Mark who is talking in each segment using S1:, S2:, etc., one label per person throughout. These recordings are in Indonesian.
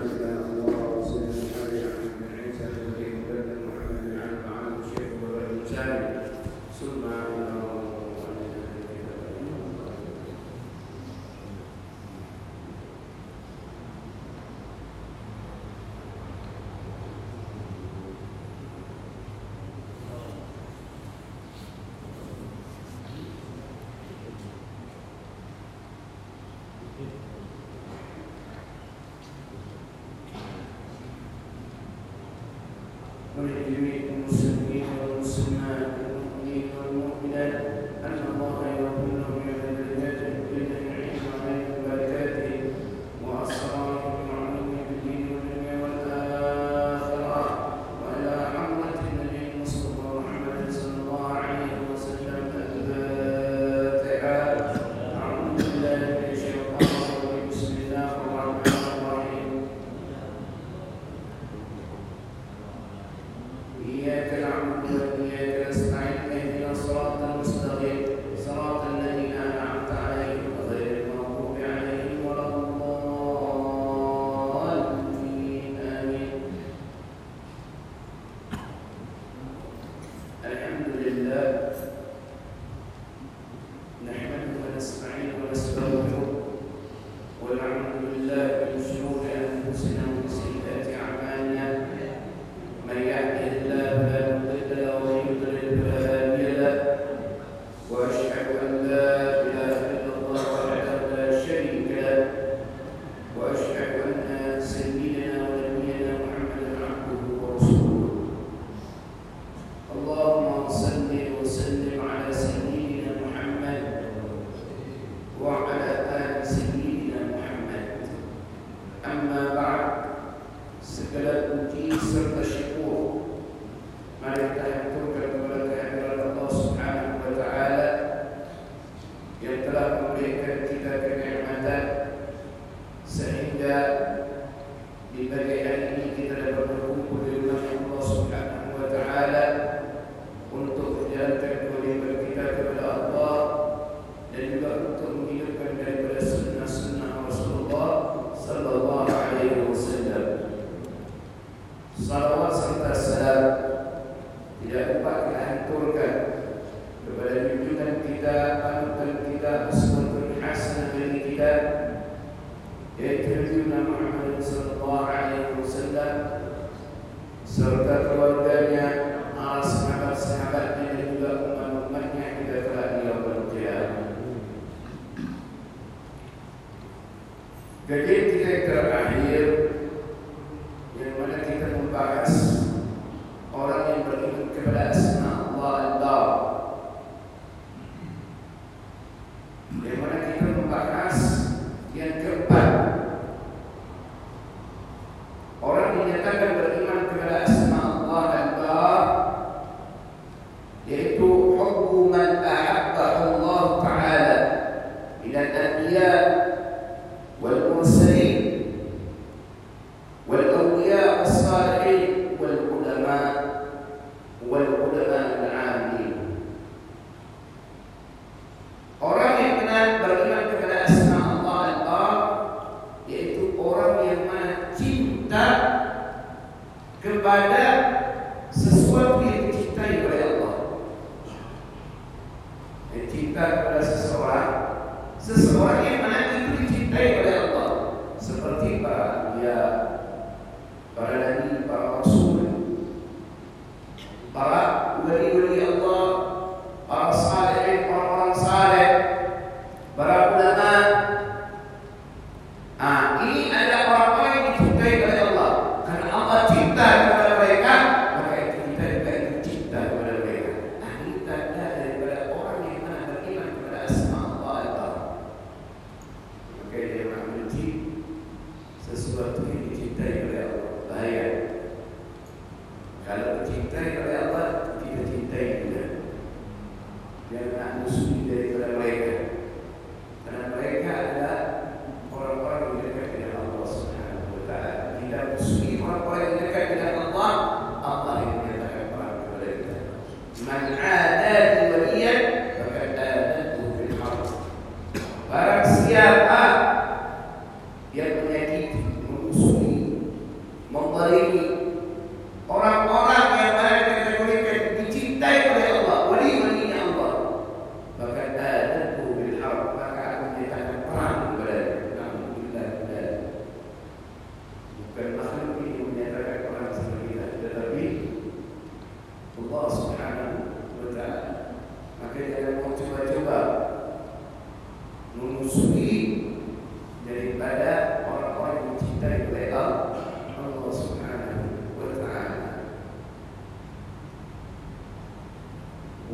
S1: Praise God. serta keluarganya, alas sahabat-sahabatnya dan juga umat-umatnya kita telah dilakukan. Jadi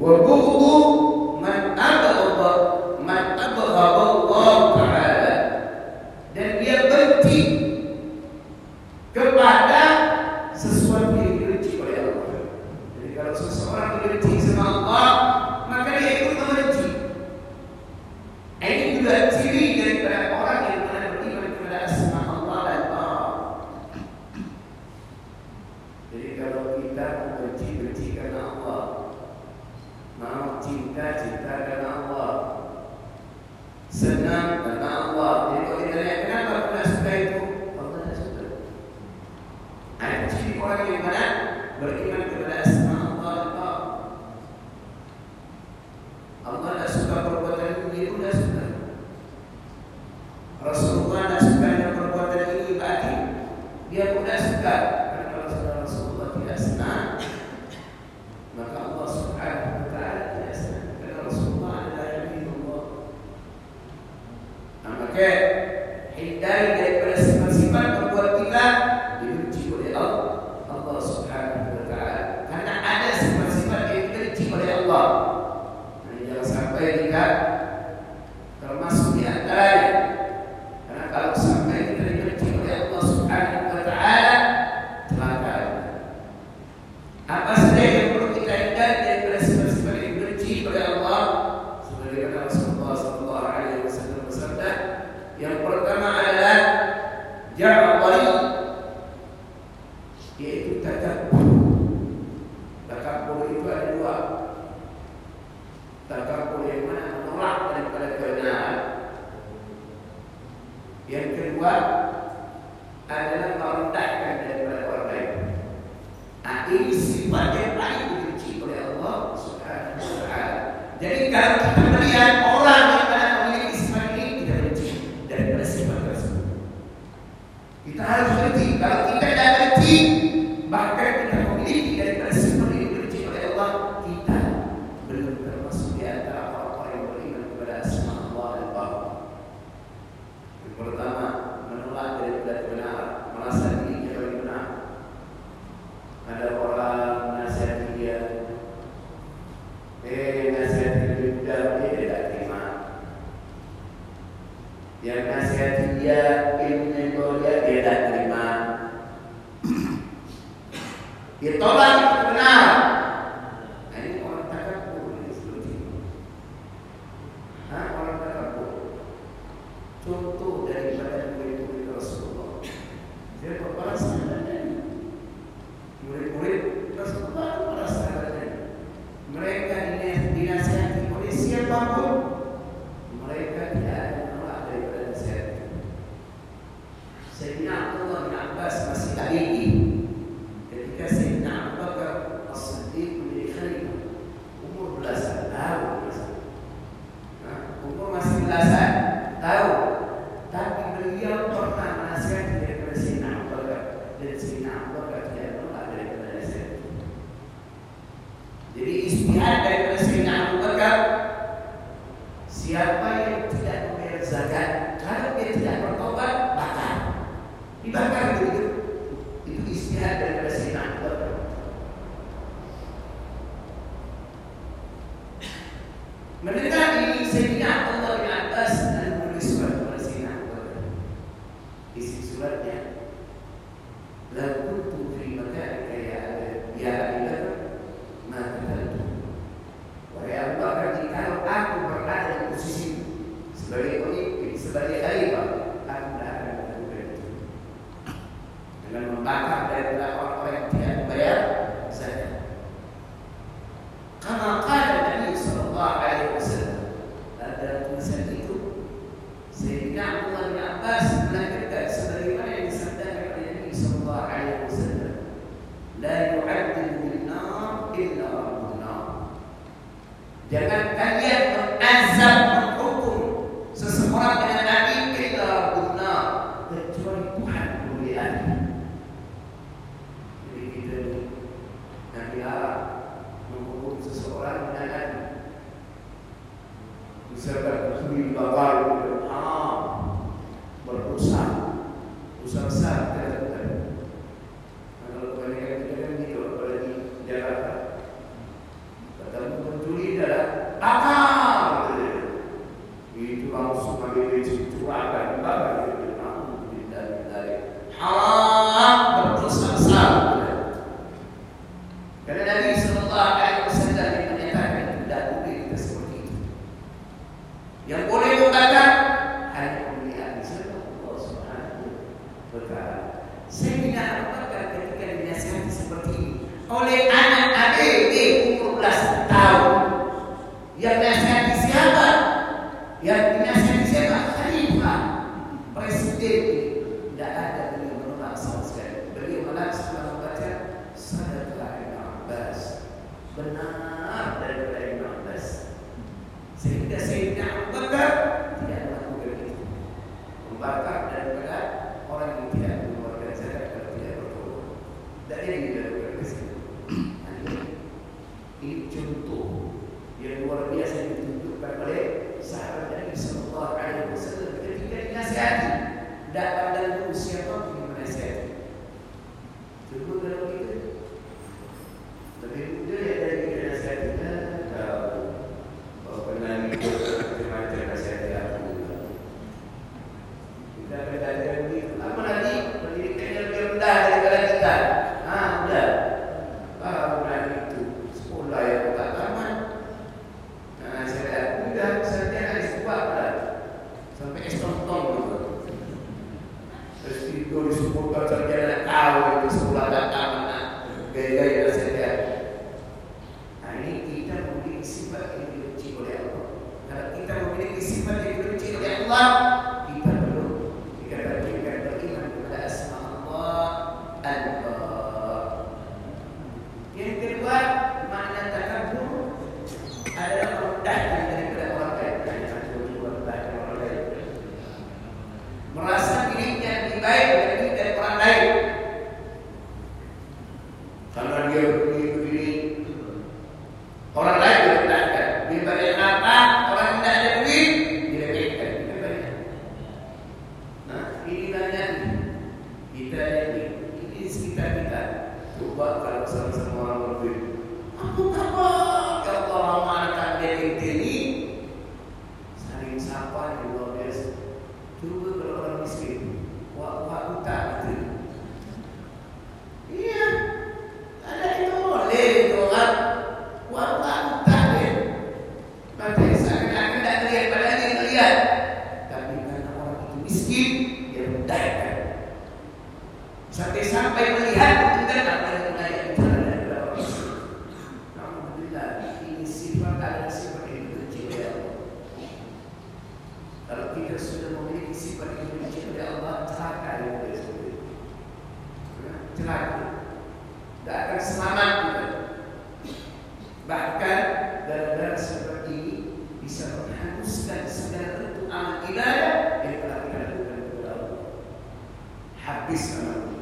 S1: Well, ooh, ooh. todo, todo habitually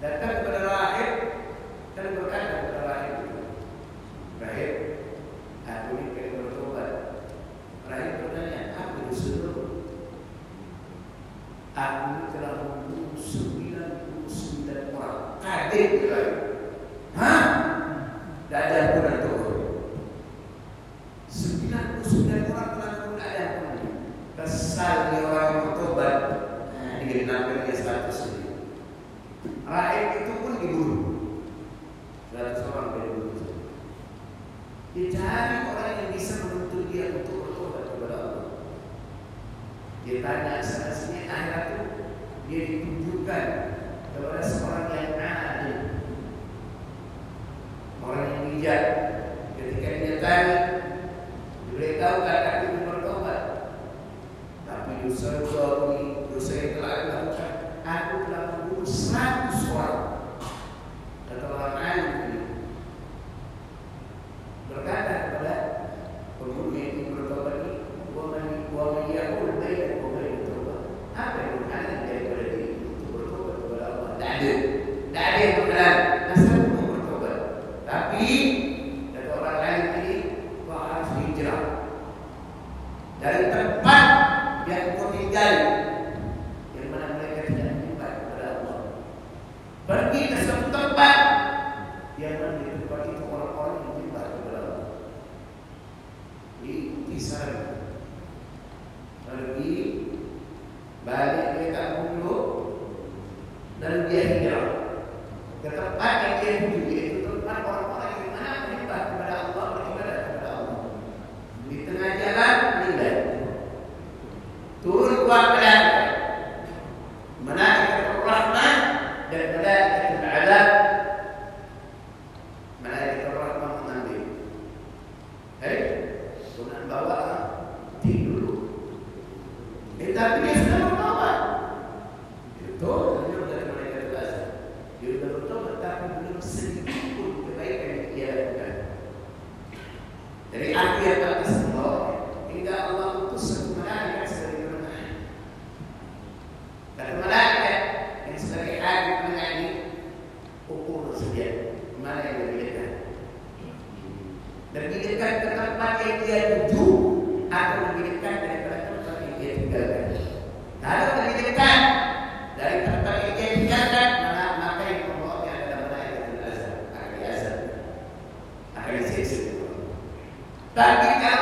S1: Datang kepada Tá, tá.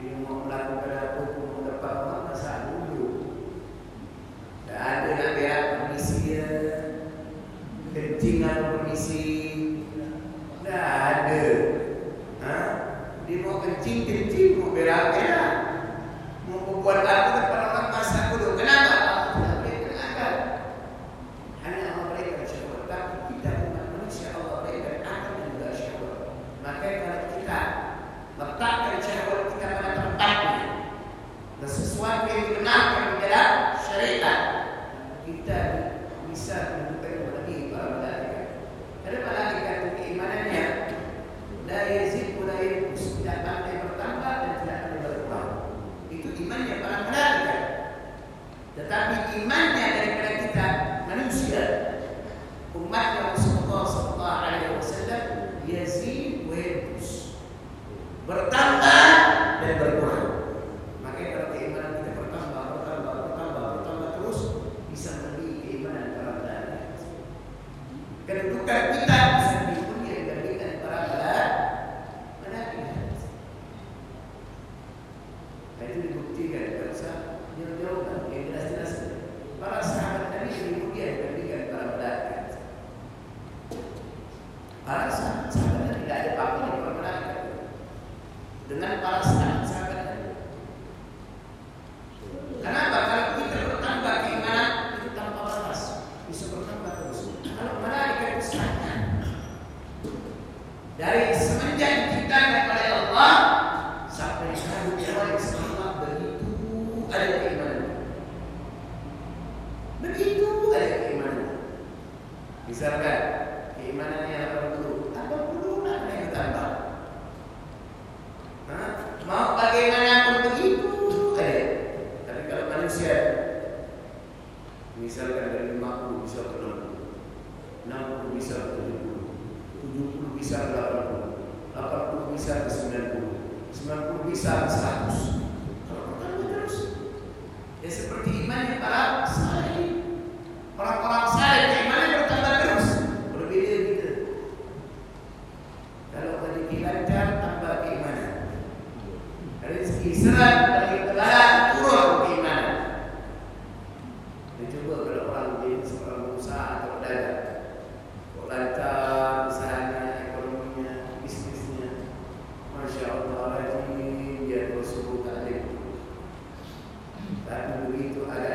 S1: Dia Sahabat Nabi tidak ada apa-apa malaikat. Dengan para gratuito, a la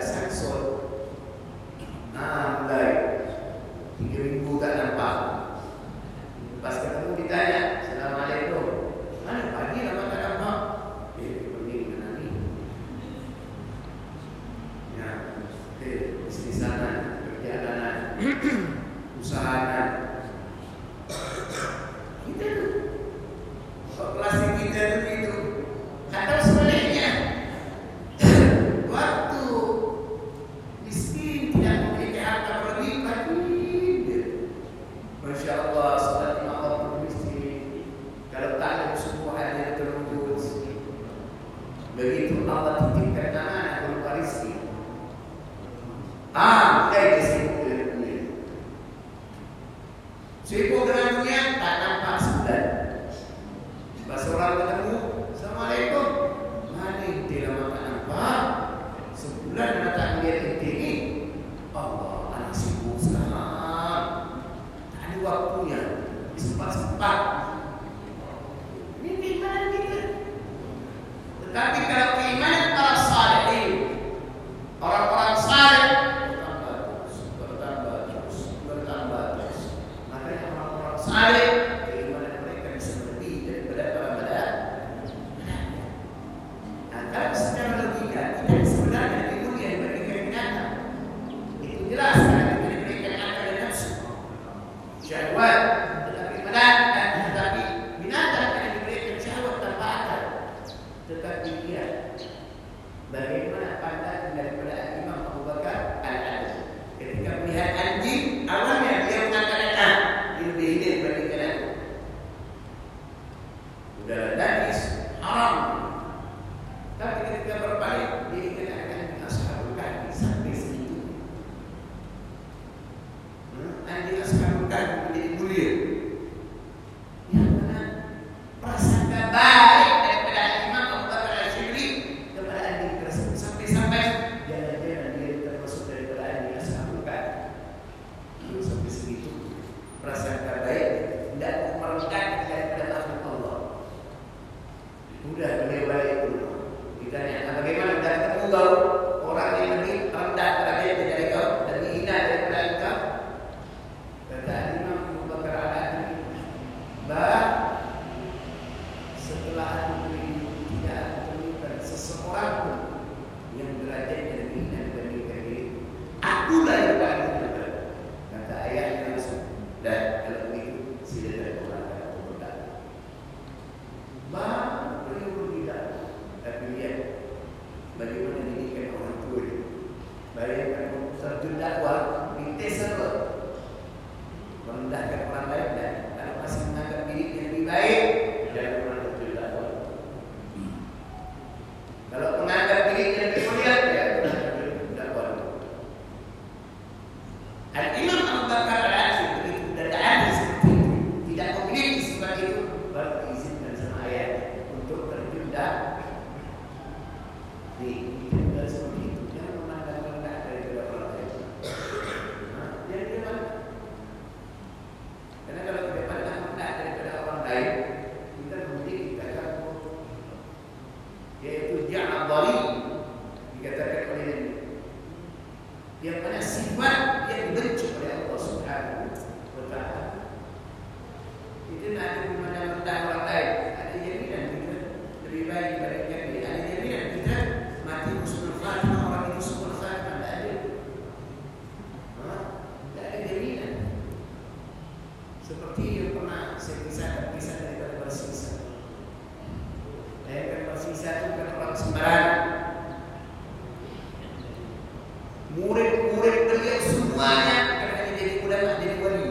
S1: murid-murid kalian semuanya akan jadi ulama jadi wali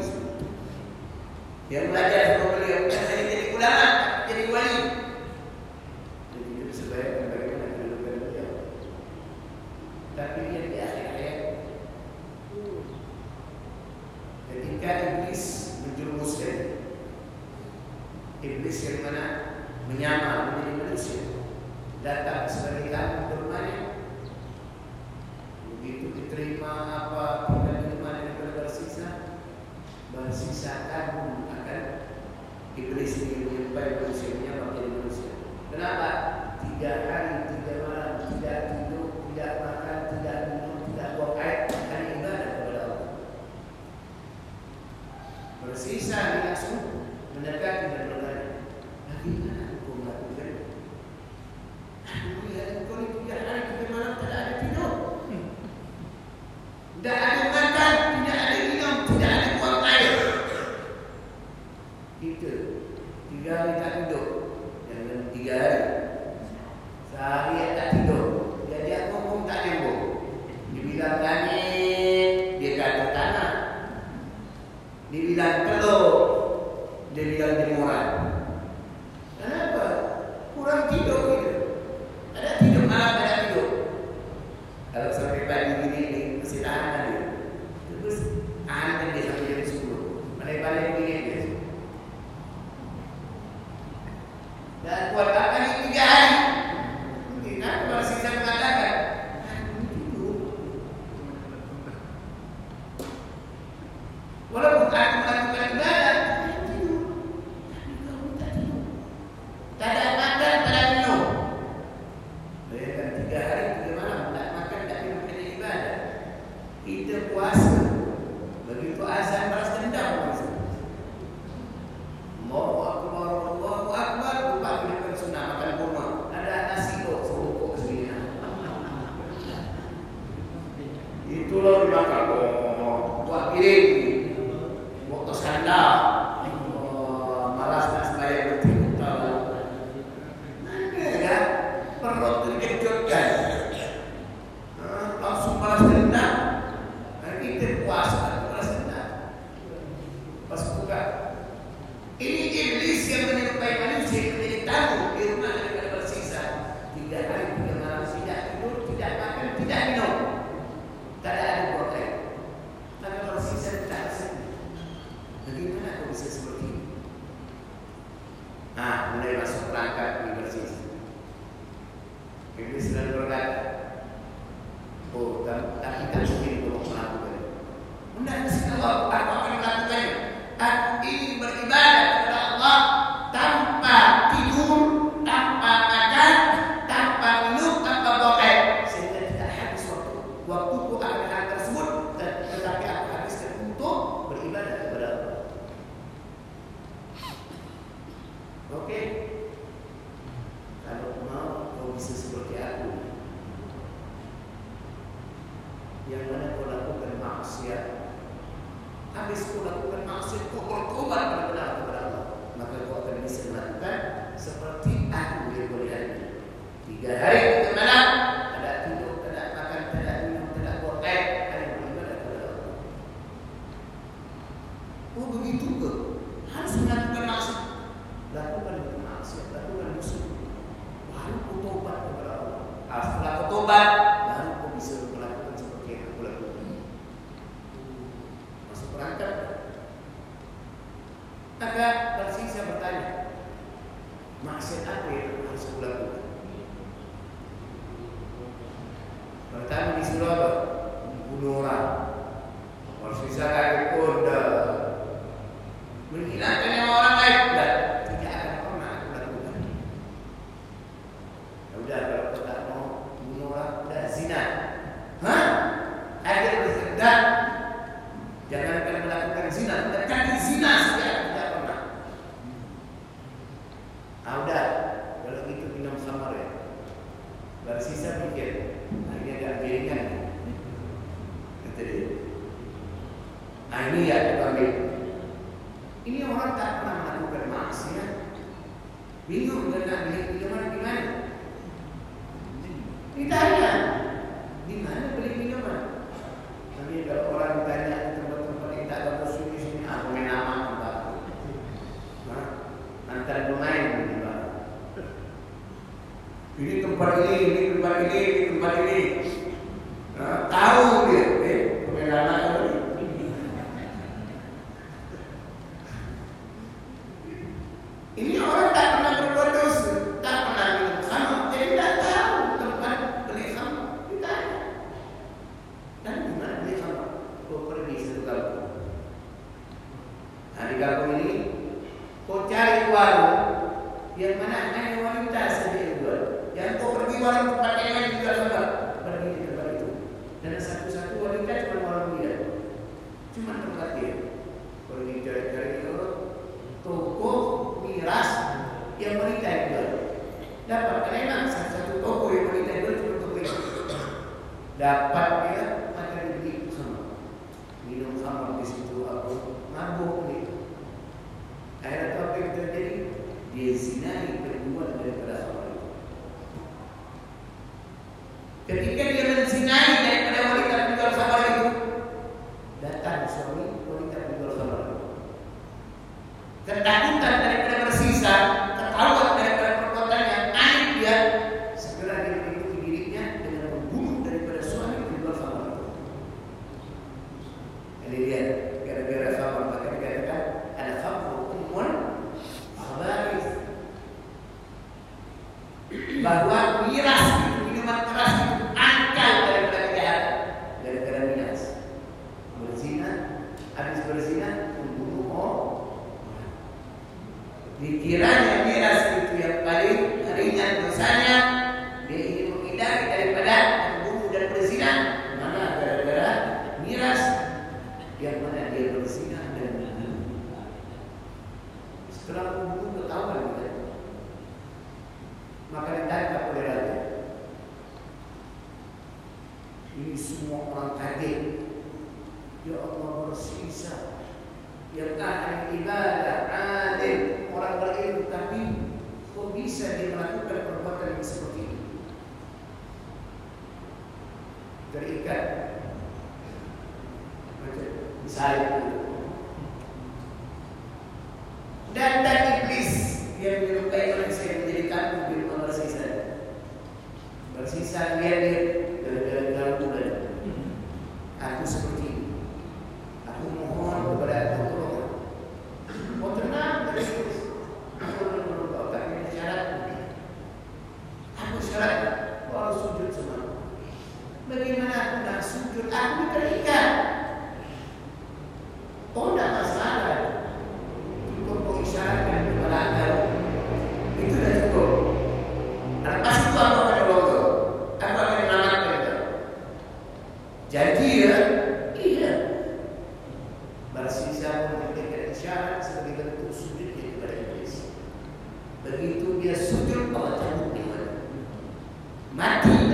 S1: yang belajar devi dare maksiat apa yang aku harus lakukan? Pertama disuruh apa? Bunuh orang. Harus itu galpung. Nah di galpung ini kau cari warung yang mana ada wanita saja jual. Yang kau pergi warung tempat yang lain juga sama pergi di tempat itu. Dan satu-satu wanita cuma warung dia, cuma tempat dia. Pergi cari-cari itu toko miras yang wanita jual. Dapat karena satu-satu toko yang wanita jual cuma toko itu. Dapat sujud kepada iblis. Begitu dia sujud pada cabut di? Mati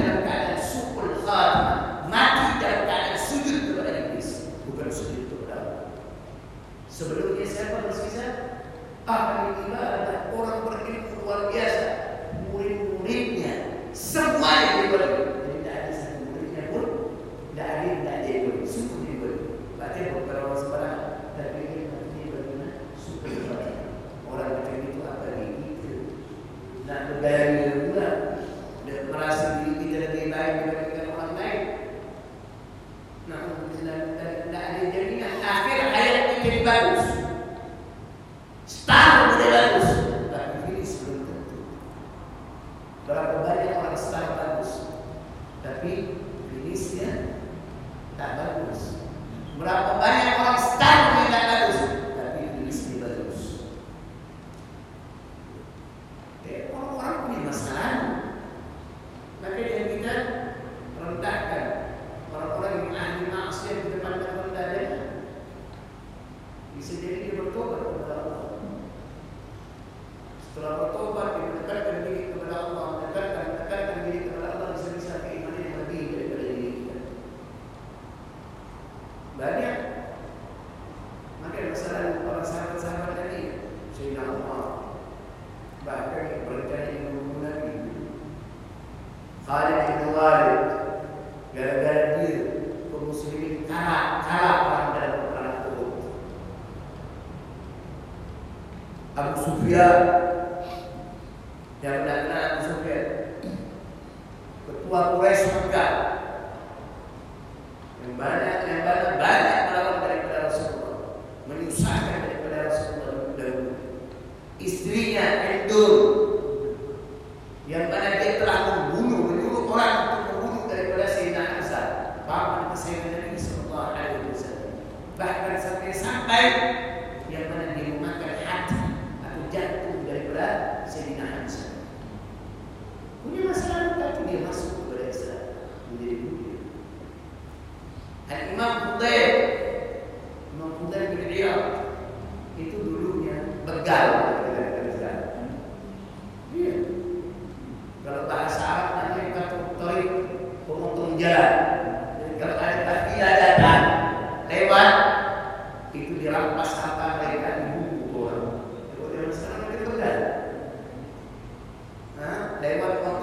S1: Nah, lewat